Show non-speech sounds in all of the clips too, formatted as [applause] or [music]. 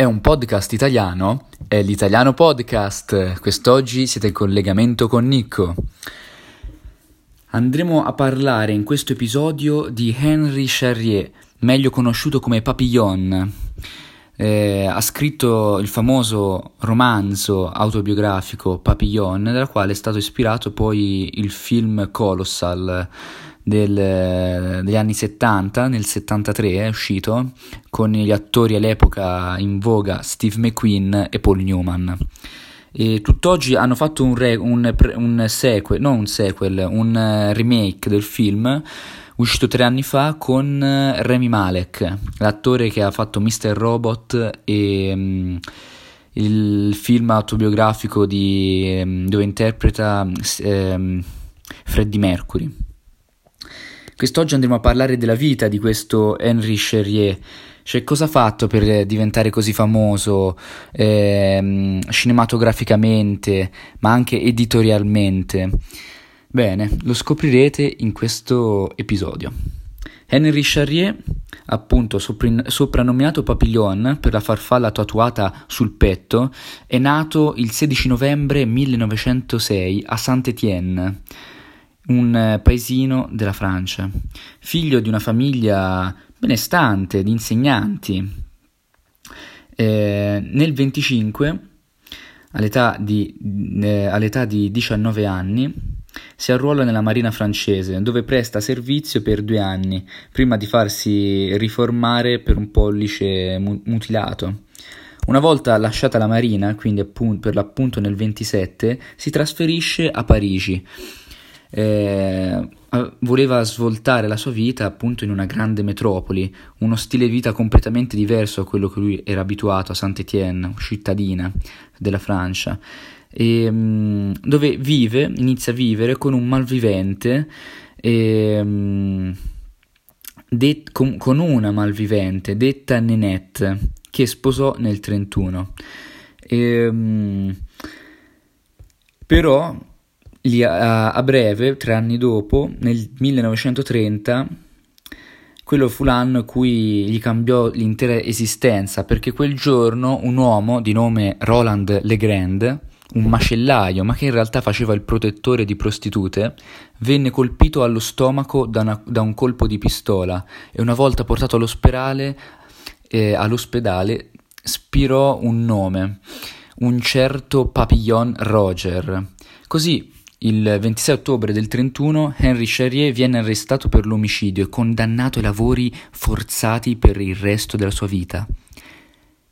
È un podcast italiano, è l'Italiano Podcast. Quest'oggi siete in collegamento con Nico. Andremo a parlare in questo episodio di Henry Charrier, meglio conosciuto come Papillon. Eh, ha scritto il famoso romanzo autobiografico Papillon, dal quale è stato ispirato poi il film Colossal del, degli anni 70, nel 73 è uscito, con gli attori all'epoca in voga Steve McQueen e Paul Newman. E tutt'oggi hanno fatto un, re, un, un sequel, non un sequel, un remake del film uscito tre anni fa con Remy Malek, l'attore che ha fatto Mr. Robot e um, il film autobiografico di, um, dove interpreta um, Freddie Mercury. Quest'oggi andremo a parlare della vita di questo Henry Cherrier, cioè cosa ha fatto per diventare così famoso eh, cinematograficamente, ma anche editorialmente. Bene, lo scoprirete in questo episodio. Henry Charrier, appunto soprannominato Papillon per la farfalla tatuata sul petto, è nato il 16 novembre 1906 a Saint-Étienne un eh, paesino della Francia, figlio di una famiglia benestante di insegnanti. Eh, nel 25, all'età di, eh, all'età di 19 anni, si arruola nella marina francese, dove presta servizio per due anni, prima di farsi riformare per un pollice mu- mutilato. Una volta lasciata la marina, quindi appunto, per l'appunto nel 27, si trasferisce a Parigi, eh, voleva svoltare la sua vita appunto in una grande metropoli, uno stile di vita completamente diverso a quello che lui era abituato a Saint-Étienne, cittadina della Francia, e, mm, dove vive, inizia a vivere con un malvivente, e, mm, det, con, con, una malvivente detta Nenette, che sposò nel 31. E, mm, però lì a, a breve, tre anni dopo, nel 1930, quello fu l'anno in cui gli cambiò l'intera esistenza, perché quel giorno un uomo di nome Roland Legrand, un macellaio, ma che in realtà faceva il protettore di prostitute, venne colpito allo stomaco da, una, da un colpo di pistola e una volta portato all'ospedale, eh, all'ospedale spirò un nome, un certo Papillon Roger. Così il 26 ottobre del 31 Henry Charrier viene arrestato per l'omicidio e condannato ai lavori forzati per il resto della sua vita.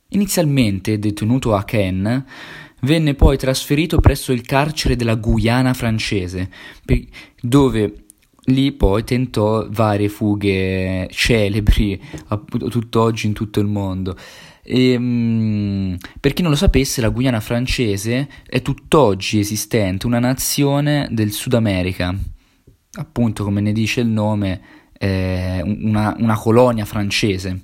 Inizialmente detenuto a Caen, venne poi trasferito presso il carcere della Guyana francese, dove lì poi tentò varie fughe celebri tutt'oggi in tutto il mondo. E, ehm, per chi non lo sapesse, la Guyana francese è tutt'oggi esistente, una nazione del Sud America, appunto come ne dice il nome, una, una, colonia francese.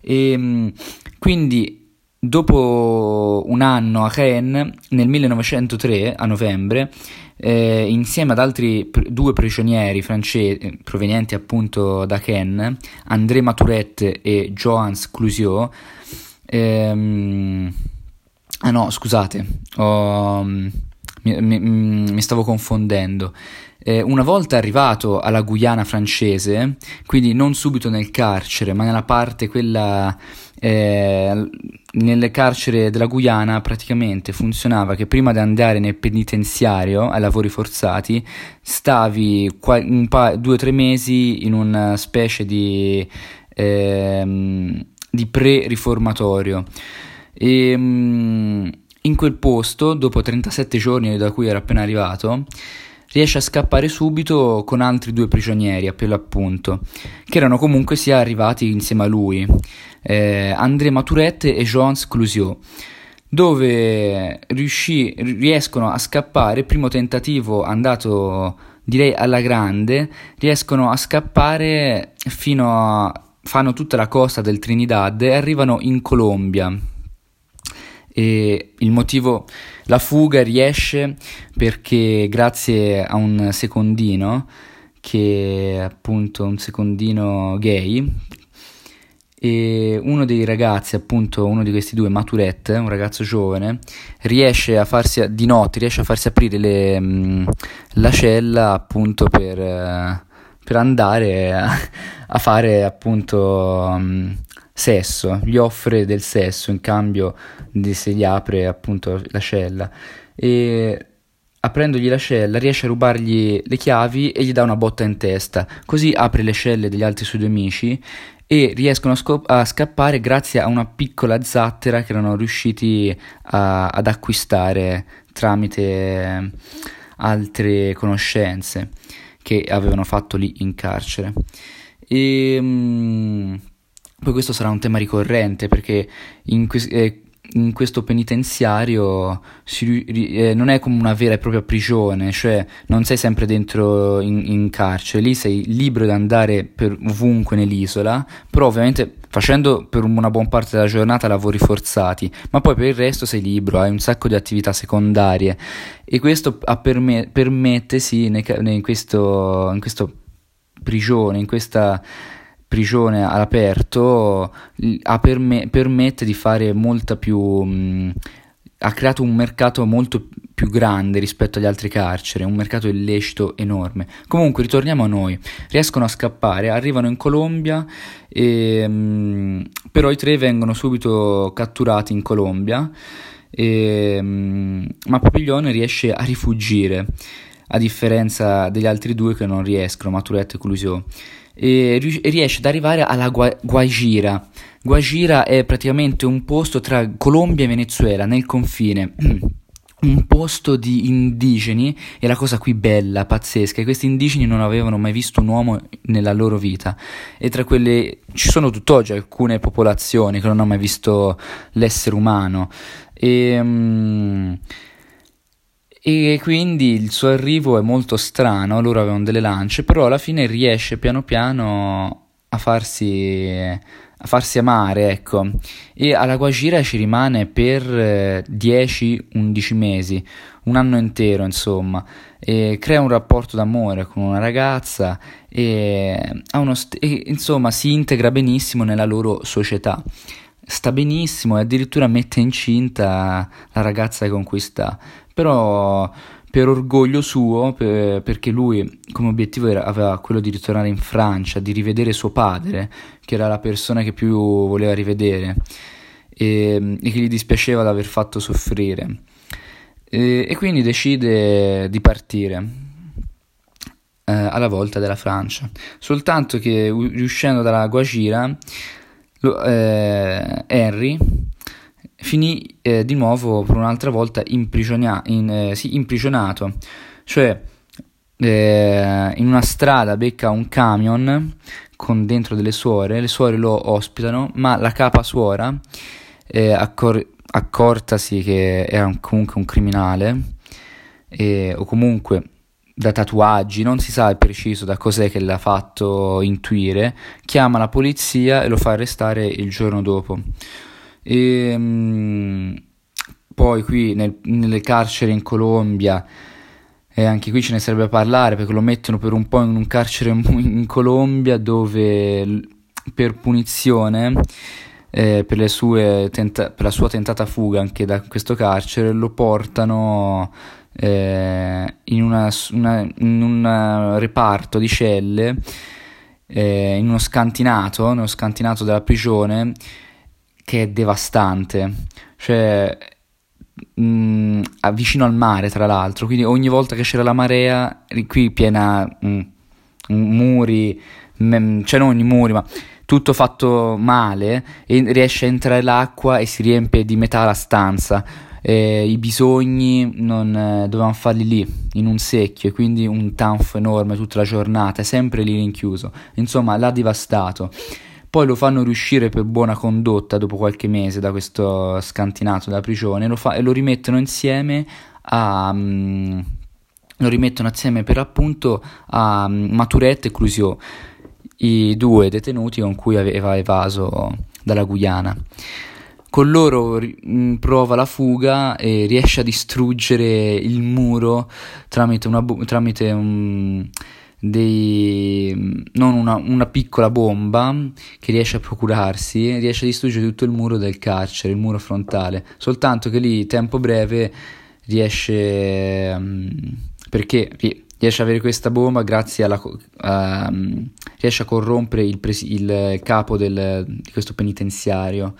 E, ehm, quindi Dopo un anno a Caen, nel 1903, a novembre, eh, insieme ad altri pr- due prigionieri francesi provenienti appunto da Caen, André Matourette e Johannes Clousiot, Ehm... Ah no, scusate, ho... mi, mi, mi, stavo confondendo. Eh, una volta arrivato alla Guyana francese, quindi non subito nel carcere, ma nella parte quella eh, nel carcere della Guyana praticamente funzionava che prima di andare nel penitenziario ai lavori forzati stavi pa- due o tre mesi in una specie di eh, di pre-riformatorio. E, um, in quel posto, dopo 37 giorni da cui era appena arrivato, riesce a scappare subito con altri due prigionieri, per l'appunto, che erano comunque sia arrivati insieme a lui, eh, André Matourette e Joans Clousiot, dove riuscì, riescono a scappare, primo tentativo andato direi alla grande, riescono a scappare fino a fanno tutta la costa del Trinidad e arrivano in Colombia. E il motivo, la fuga riesce perché grazie a un secondino, che è appunto un secondino gay, e uno dei ragazzi, appunto uno di questi due, Maturette, un ragazzo giovane, riesce a farsi, di notte, riesce a farsi aprire le, mh, la cella appunto per, uh, per andare a, a, fare appunto um, sesso, gli offre del sesso in cambio di se gli apre appunto la cella e aprendogli la cella riesce a rubargli le chiavi e gli dà una botta in testa, così apre le celle degli altri suoi due amici e riescono a, scop- a scappare grazie a una piccola zattera che erano riusciti a- ad acquistare tramite altre conoscenze che avevano fatto lì in carcere. E, mh, poi questo sarà un tema ricorrente perché in que- eh, in questo penitenziario si, eh, non è come una vera e propria prigione, cioè non sei sempre dentro in, in, carcere, lì sei libero di andare per ovunque nell'isola, però ovviamente facendo per una buona parte della giornata lavori forzati, ma poi per il resto sei libero, hai un sacco di attività secondarie. E questo perme- permette sì, ne, in, questo, in questo prigione, in questa prigione all'aperto perme- permette di fare molta più... Mh, ha creato un mercato molto più grande rispetto agli altri carceri, un mercato illecito enorme. Comunque, ritorniamo a noi. Riescono a scappare, arrivano in Colombia, e, mh, però i tre vengono subito catturati in Colombia, e, mh, ma Papiglione riesce a rifugire, a differenza degli altri due che non riescono, Maturetto e Clusio e riesce ad arrivare alla Gua- Guajira. Guajira è praticamente un posto tra Colombia e Venezuela, nel confine. [clears throat] un posto di indigeni e la cosa qui bella, pazzesca, questi indigeni non avevano mai visto un uomo nella loro vita e tra quelle ci sono tutt'oggi alcune popolazioni che non hanno mai visto l'essere umano e, um, e quindi il suo arrivo è molto strano, loro avevano delle lance, però alla fine riesce piano piano a farsi, a farsi amare, ecco, e alla Guajira ci rimane per 10-11 mesi, un anno intero insomma, e crea un rapporto d'amore con una ragazza e, st- e insomma si integra benissimo nella loro società. Sta benissimo e addirittura mette incinta la ragazza che conquista però per orgoglio suo, per, perché lui come obiettivo era, aveva quello di ritornare in Francia, di rivedere suo padre, che era la persona che più voleva rivedere e, e che gli dispiaceva di aver fatto soffrire. E, e quindi decide di partire eh, alla volta della Francia. Soltanto che riuscendo dalla Guajira, lo, eh, Henry finì eh, di nuovo per un'altra volta imprigionia- in, eh, sì, imprigionato, cioè eh, in una strada becca un camion con dentro delle suore, le suore lo ospitano, ma la capa suora, eh, accor- accortasi che era un, comunque un criminale, o comunque da tatuaggi, non si sa preciso da cos'è che l'ha fatto intuire, chiama la polizia e lo fa arrestare il giorno dopo. E, um, poi qui nel, nelle carceri in Colombia, e anche qui ce ne serve a parlare perché lo mettono per un po' in un carcere in Colombia dove per punizione, eh, per, tenta- per, la sua tentata fuga anche da questo carcere, lo portano eh, in, una, una, in, un reparto di celle, eh, in uno scantinato, nello scantinato della prigione che è devastante, cioè mh, mm, vicino al mare tra l'altro, quindi ogni volta che c'era la marea, qui piena mh, mm, muri, mh, cioè non muri, ma tutto fatto male e riesce a entrare l'acqua e si riempie di metà la stanza. Eh, I bisogni non eh, dovevamo farli lì in un secchio e quindi un tanfo enorme tutta la giornata, sempre lì rinchiuso. Insomma, l'ha devastato. Poi lo fanno riuscire per buona condotta dopo qualche mese da questo scantinato da prigione lo fa, e lo rimettono insieme a... Um, lo rimettono assieme per appunto a um, Maturette e Clusio, i due detenuti con cui aveva evaso dalla Guyana. Con loro mh, prova la fuga e riesce a distruggere il muro tramite, una bu- tramite un dei, non una, una, piccola bomba che riesce a procurarsi, riesce a distruggere tutto il muro del carcere, il muro frontale, soltanto che lì tempo breve riesce um, perché riesce ad avere questa bomba grazie alla uh, riesce a corrompere il, presi- il capo del, di questo penitenziario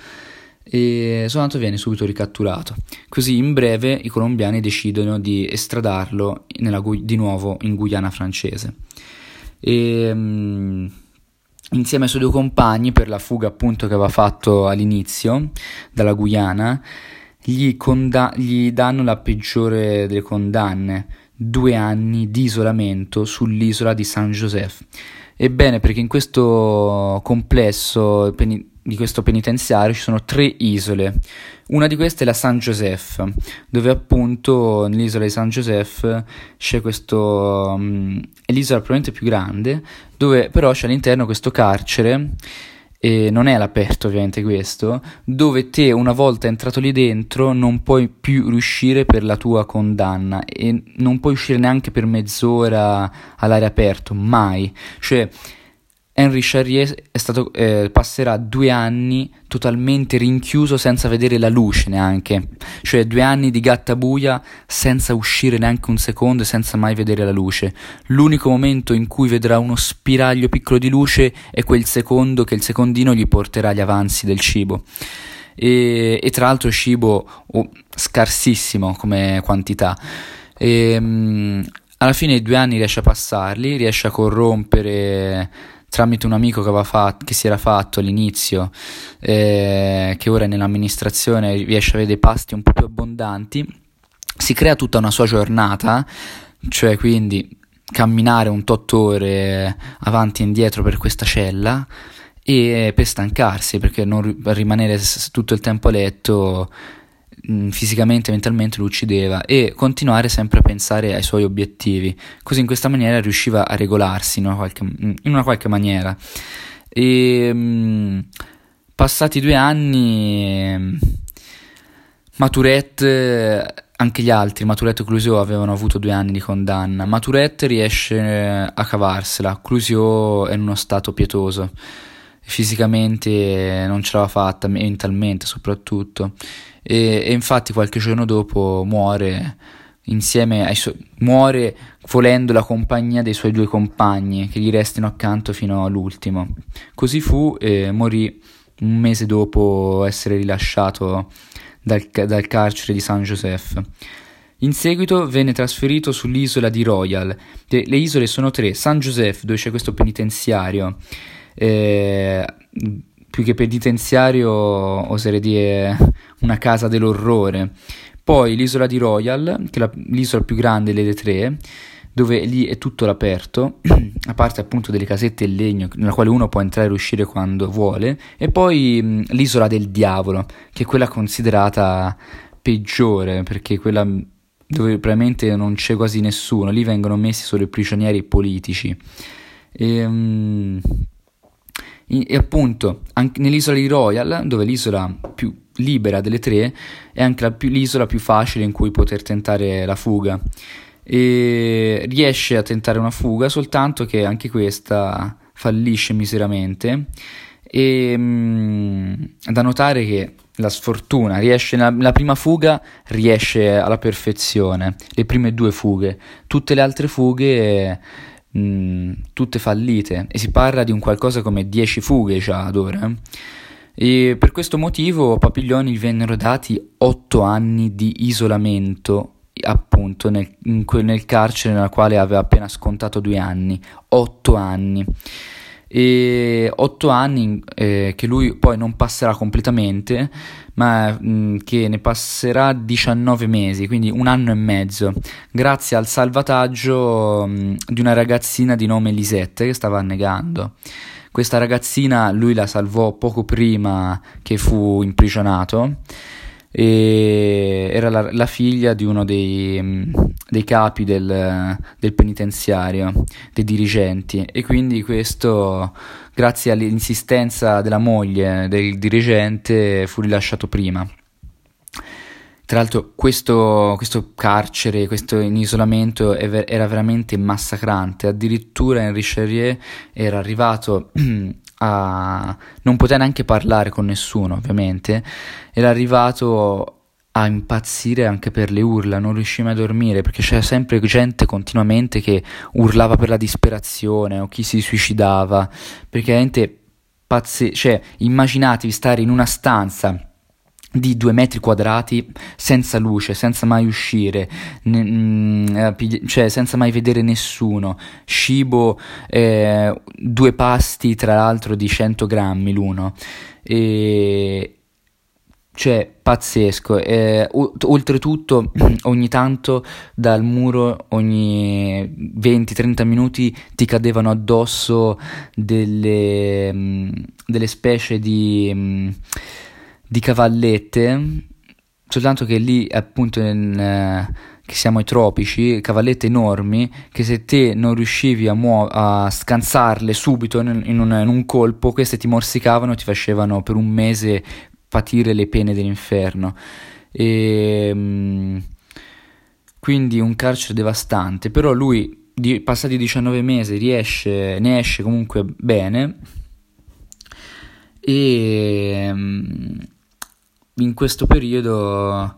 e soltanto viene subito ricatturato. Così in breve i colombiani decidono di estradarlo Gu- di nuovo in Guyana francese. E, um, insieme ai suoi due compagni per la fuga appunto che aveva fatto all'inizio dalla Guyana, gli, conda- gli danno la peggiore delle condanne, due anni di isolamento sull'isola di San Joseph. Ebbene, perché in questo complesso di questo penitenziario ci sono tre isole. Una di queste è la San Joseph, dove appunto nell'isola di San Joseph c'è questo. Um, è l'isola probabilmente più grande, dove però c'è all'interno questo carcere e non è all'aperto ovviamente questo, dove te una volta entrato lì dentro non puoi più riuscire per la tua condanna e non puoi uscire neanche per mezz'ora all'aria aperto, mai. Cioè Henry Charrier stato, eh, passerà due anni totalmente rinchiuso senza vedere la luce neanche, cioè due anni di gattabuia senza uscire neanche un secondo e senza mai vedere la luce. L'unico momento in cui vedrà uno spiraglio piccolo di luce è quel secondo che il secondino gli porterà gli avanzi del cibo. E, e tra l'altro cibo oh, scarsissimo come quantità. E, um, alla fine i due anni riesce a passarli, riesce a corrompere tramite un amico che, fatto, che si era fatto all'inizio, eh, che ora è nell'amministrazione riesce a avere dei pasti un po' più abbondanti, si crea tutta una sua giornata, cioè quindi camminare un tot ore avanti e indietro per questa cella e per stancarsi perché non rimanere tutto il tempo a letto fisicamente e mentalmente lo uccideva e continuare sempre a pensare ai suoi obiettivi. Così in questa maniera riusciva a regolarsi in una qualche, in una qualche maniera. E mh, mm, passati due anni, Maturette, anche gli altri, Maturette e Clusio avevano avuto due anni di condanna. Maturette riesce a cavarsela, Clusio è in uno stato pietoso. Fisicamente non ce l'aveva fatta, mentalmente soprattutto e, e infatti qualche giorno dopo muore insieme ai suoi muore volendo la compagnia dei suoi due compagni che gli restino accanto fino all'ultimo. Così fu e morì un mese dopo essere rilasciato dal, dal carcere di San Joseph. In seguito venne trasferito sull'isola di Royal. Le isole sono tre: San Joseph, dove c'è questo penitenziario, eh, più che penitenziario oserei dire una casa dell'orrore. Poi l'isola di Royal, che è la, l'isola più grande delle tre, dove lì è tutto all'aperto, [clears throat] a parte appunto delle casette in legno nella quale uno può entrare e uscire quando vuole, e poi l'isola del diavolo, che è quella considerata peggiore, perché quella dove probabilmente non c'è quasi nessuno, lì vengono messi solo i prigionieri politici. E, mh, e appunto nell'isola di Royal, dove l'isola più libera delle tre, è anche più, l'isola più facile in cui poter tentare la fuga. E riesce a tentare una fuga, soltanto che anche questa fallisce miseramente. E mh, mm, da notare che la sfortuna riesce nella, prima fuga riesce alla perfezione, le prime due fughe, tutte le altre fughe mh, mm, tutte fallite. E si parla di un qualcosa come 10 fughe già ad ora. E per questo motivo a Papiglioni gli vennero dati 8 anni di isolamento appunto nel, nel carcere nella quale aveva appena scontato due anni, 8 anni e 8 anni eh, che lui poi non passerà completamente, ma mh, mm, che ne passerà 19 mesi, quindi un anno e mezzo, grazie al salvataggio mh, mm, di una ragazzina di nome Lisette che stava annegando. Questa ragazzina lui la salvò poco prima che fu imprigionato e era la, la figlia di uno dei, dei capi del, del, penitenziario, dei dirigenti e quindi questo grazie all'insistenza della moglie del dirigente fu rilasciato prima. Tra l'altro questo, questo carcere, questo in isolamento era veramente massacrante, addirittura Henri Charrier era arrivato [clears throat] a... non poter neanche parlare con nessuno ovviamente, era arrivato a impazzire anche per le urla, non riusciva mai a dormire perché c'era sempre gente continuamente che urlava per la disperazione o chi si suicidava, perché veramente pazze... cioè immaginatevi stare in una stanza di due metri quadrati senza luce, senza mai uscire, ne, mm, eh, cioè senza mai vedere nessuno, cibo, eh, due pasti tra l'altro di 100 grammi l'uno, e, cioè pazzesco, eh, oltretutto [clears throat] ogni tanto dal muro ogni 20-30 minuti ti cadevano addosso delle, mh, delle specie di... Di cavallette, soltanto che lì appunto in, eh, che siamo ai tropici, cavallette enormi che se te non riuscivi a, muo- a scansarle subito in, in, un, in, un, colpo, queste ti morsicavano e ti facevano per un mese patire le pene dell'inferno. E, mm, quindi un carcere devastante, però lui di, passati 19 mesi riesce, ne esce comunque bene e mm, in questo periodo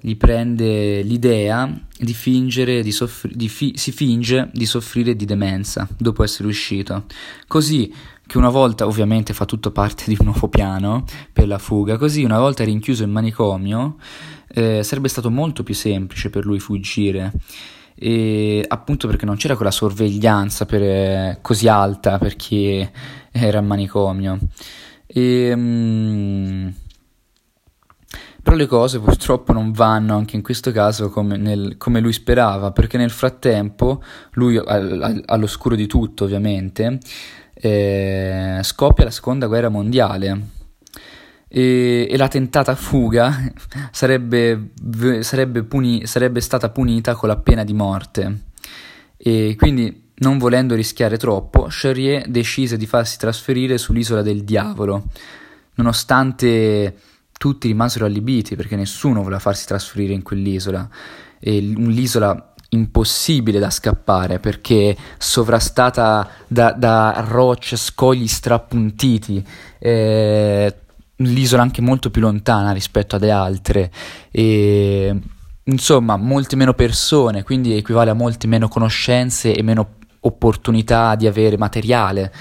gli prende l'idea di fingere di soffri- di fi- si finge di soffrire di demenza dopo essere uscito. Così che una volta, ovviamente fa tutto parte di un nuovo piano per la fuga, così una volta rinchiuso in manicomio eh, sarebbe stato molto più semplice per lui fuggire. E appunto perché non c'era quella sorveglianza per, eh, così alta per chi era in manicomio. E, mm, però le cose purtroppo non vanno anche in questo caso come, nel, come lui sperava, perché nel frattempo, lui all, all'oscuro di tutto ovviamente, eh, scoppia la seconda guerra mondiale e, e la tentata fuga [laughs] sarebbe, sarebbe, puni, sarebbe stata punita con la pena di morte. E quindi, non volendo rischiare troppo, Charrier decise di farsi trasferire sull'isola del diavolo, nonostante tutti rimasero allibiti perché nessuno voleva farsi trasferire in quell'isola. E l'isola impossibile da scappare perché sovrastata da, da rocce, scogli strappuntiti, eh, l'isola anche molto più lontana rispetto alle altre. E, insomma, molte meno persone, quindi equivale a molte meno conoscenze e meno opportunità di avere materiale.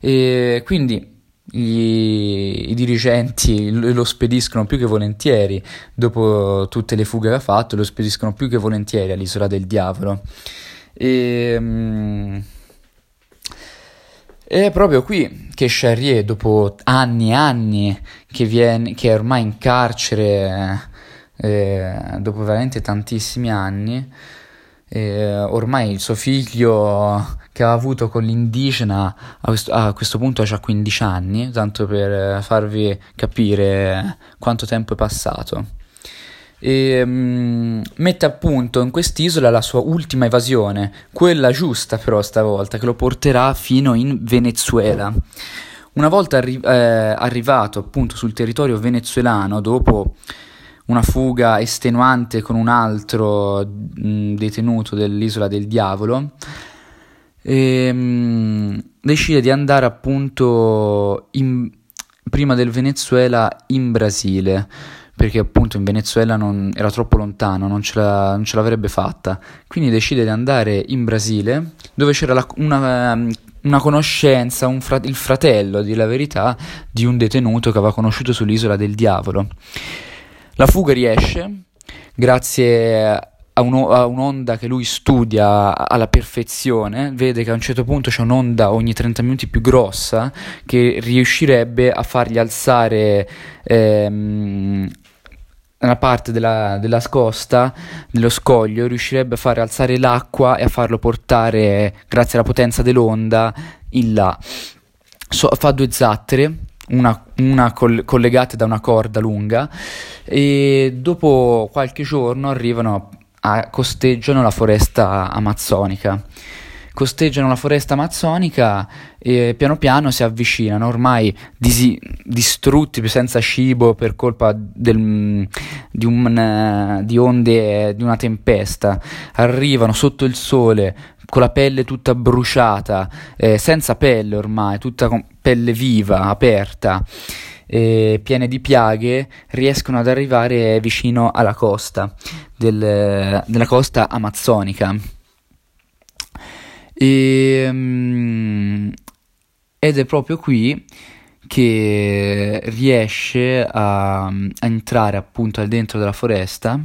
E quindi i, i dirigenti lo spediscono più che volentieri, dopo tutte le fughe che ha fatto, lo spediscono più che volentieri all'isola del diavolo. E, um, è proprio qui che Charrier, dopo anni e anni che, viene, che è ormai in carcere, eh, dopo veramente tantissimi anni, eh, ormai il suo figlio che ha avuto con l'indigena a questo, punto ha già 15 anni, tanto per farvi capire quanto tempo è passato. E, um, mette a punto in quest'isola la sua ultima evasione, quella giusta però stavolta, che lo porterà fino in Venezuela. Una volta arri- eh, arrivato appunto sul territorio venezuelano, dopo una fuga estenuante con un altro mh, detenuto dell'isola del diavolo, e, mh, decide di andare appunto in, prima del Venezuela in Brasile perché appunto in Venezuela non, era troppo lontano, non ce, la, non ce, l'avrebbe fatta. Quindi decide di andare in Brasile, dove c'era la, una, una, conoscenza, un fra, il fratello, dire la verità, di un detenuto che aveva conosciuto sull'isola del diavolo. La fuga riesce grazie a, un, a, un'onda che lui studia alla perfezione, vede che a un certo punto c'è un'onda ogni 30 minuti più grossa che riuscirebbe a fargli alzare ehm, una parte della, della scosta, dello scoglio, riuscirebbe a fare alzare l'acqua e a farlo portare, grazie alla potenza dell'onda, in là. So, fa due zattere una, una coll- collegate da una corda lunga e dopo qualche giorno arrivano a costeggiano la foresta amazzonica. costeggiano la foresta amazzonica e piano piano si avvicinano, ormai disi- distrutti senza cibo per colpa del, di, un, di onde di una tempesta, arrivano sotto il sole con la pelle tutta bruciata, eh, senza pelle ormai, tutta pelle viva, aperta eh, piene di piaghe riescono ad arrivare vicino alla costa del, della costa amazzonica. E, um, ed è proprio qui che riesce a, a entrare appunto al dentro della foresta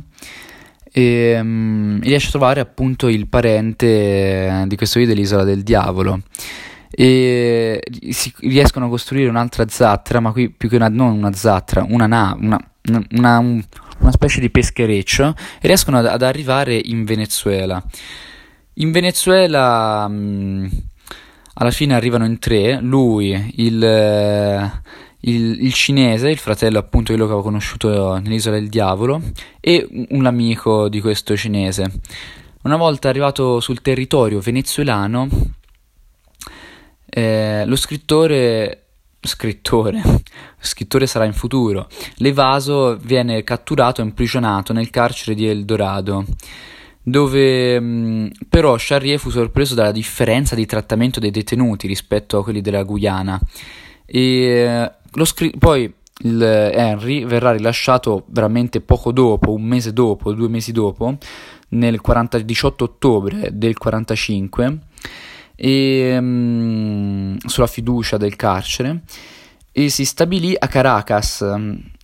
e um, riesce a trovare appunto il parente di questo video dell'isola del diavolo e riescono a costruire un'altra zattra, ma qui più che una, non una zattra, una nave, una, una, una, specie di peschereccio e riescono ad, ad, arrivare in Venezuela. In Venezuela mh, alla fine arrivano in tre, lui, il, il, il, cinese, il fratello appunto quello che avevo conosciuto nell'isola del diavolo, e un amico di questo cinese. Una volta arrivato sul territorio venezuelano, eh, lo scrittore scrittore, [laughs] scrittore sarà in futuro. L'evaso viene catturato e imprigionato nel carcere di Eldorado, dove mh, mm, però Charrier fu sorpreso dalla differenza di trattamento dei detenuti rispetto a quelli della Guyana. E, scr- poi il Henry verrà rilasciato veramente poco dopo, un mese dopo, due mesi dopo, nel 40, 18 ottobre del 45 e, um, sulla fiducia del carcere e si stabilì a Caracas,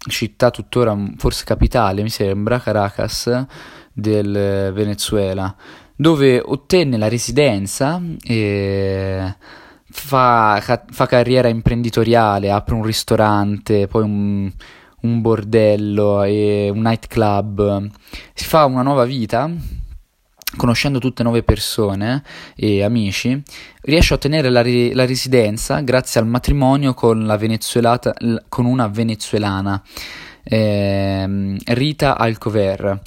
città tuttora forse capitale mi sembra, Caracas del Venezuela, dove ottenne la residenza e fa, fa carriera imprenditoriale, apre un ristorante, poi un, un bordello e un nightclub, si fa una nuova vita conoscendo tutte nuove persone e amici, riesce a ottenere la, ri- la residenza grazie al matrimonio con, con una venezuelana, eh, Rita Alcover.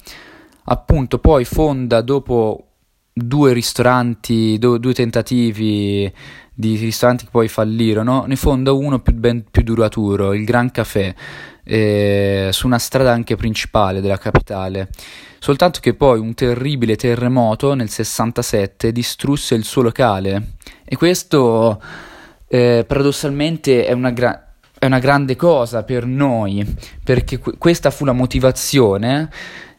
Appunto, poi fonda dopo due ristoranti, do- due tentativi di ristoranti che poi fallirono, ne fonda uno più, ben, più duraturo, il Gran Café, eh, su una strada anche principale della capitale. Soltanto che poi un terribile terremoto nel 67 distrusse il suo locale e questo eh, paradossalmente è una, gra- è una, grande cosa per noi perché que- questa fu la motivazione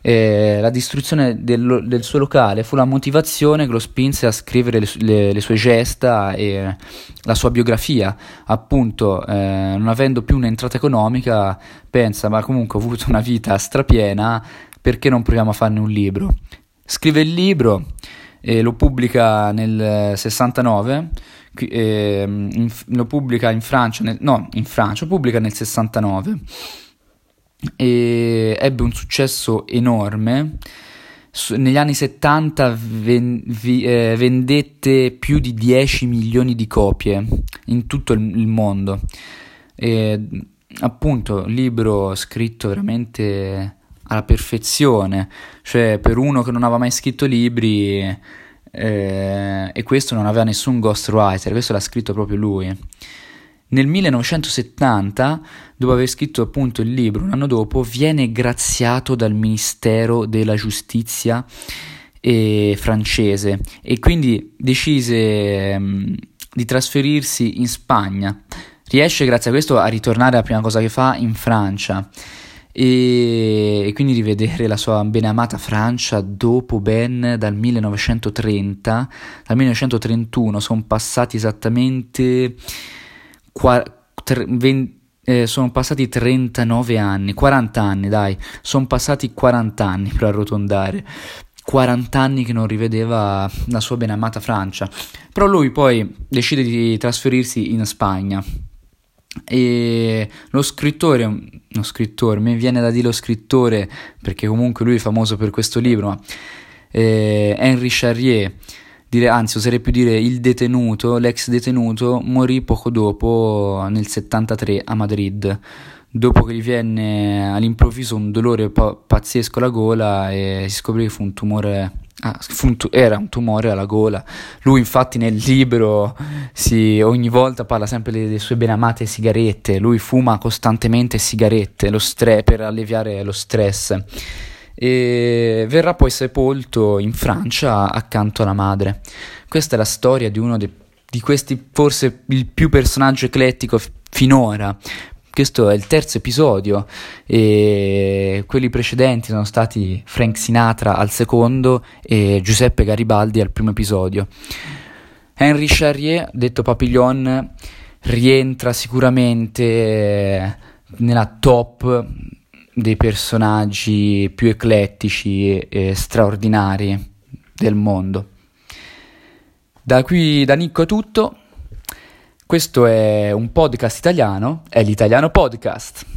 eh, la distruzione del, del, suo locale fu la motivazione che lo spinse a scrivere le, le, le sue gesta e la sua biografia. Appunto, eh, non avendo più un'entrata economica, pensa, ma comunque ho avuto una vita strapiena, perché non proviamo a farne un libro? Scrive il libro e lo pubblica nel 69, eh, in, lo pubblica in Francia, nel, no, in Francia, pubblica nel 69 e ebbe un successo enorme. Negli anni 70 ven- vi- eh, vendette più di 10 milioni di copie in tutto il, il mondo. E, appunto, libro scritto veramente alla perfezione, cioè per uno che non aveva mai scritto libri eh, e questo non aveva nessun ghostwriter, questo l'ha scritto proprio lui. Nel 1970, dopo aver scritto appunto il libro, un anno dopo, viene graziato dal Ministero della Giustizia eh, francese e quindi decise mh, di trasferirsi in Spagna. Riesce grazie a questo a ritornare la prima cosa che fa in Francia e quindi rivedere la sua beneamata Francia dopo ben dal 1930, dal 1931 sono passati esattamente 20, eh, sono passati 39 anni, 40 anni dai, sono passati 40 anni per arrotondare. 40 anni che non rivedeva la sua benamata Francia. Però lui poi decide di trasferirsi in Spagna. E lo scrittore, lo scrittore, mi viene da dire lo scrittore perché comunque lui è famoso per questo libro, eh, Henri Charrier dire, anzi oserei più dire il detenuto, l'ex detenuto, morì poco dopo, nel 73, a Madrid, dopo che gli venne all'improvviso un dolore pa- pazzesco alla gola e si scoprì che fu un tumore Ah, era un tumore alla gola. Lui, infatti, nel libro si, ogni volta parla sempre delle sue benamate sigarette. Lui fuma costantemente sigarette stre- per alleviare lo stress. E verrà poi sepolto in Francia accanto alla madre. Questa è la storia di uno de- di questi, forse il più personaggio eclettico f- finora, questo è il terzo episodio e quelli precedenti sono stati Frank Sinatra al secondo e Giuseppe Garibaldi al primo episodio. Henry Charrier, detto Papillon, rientra sicuramente nella top dei personaggi più eclettici e straordinari del mondo. Da qui da Nicco è tutto. Questo è un podcast italiano, è l'Italiano Podcast.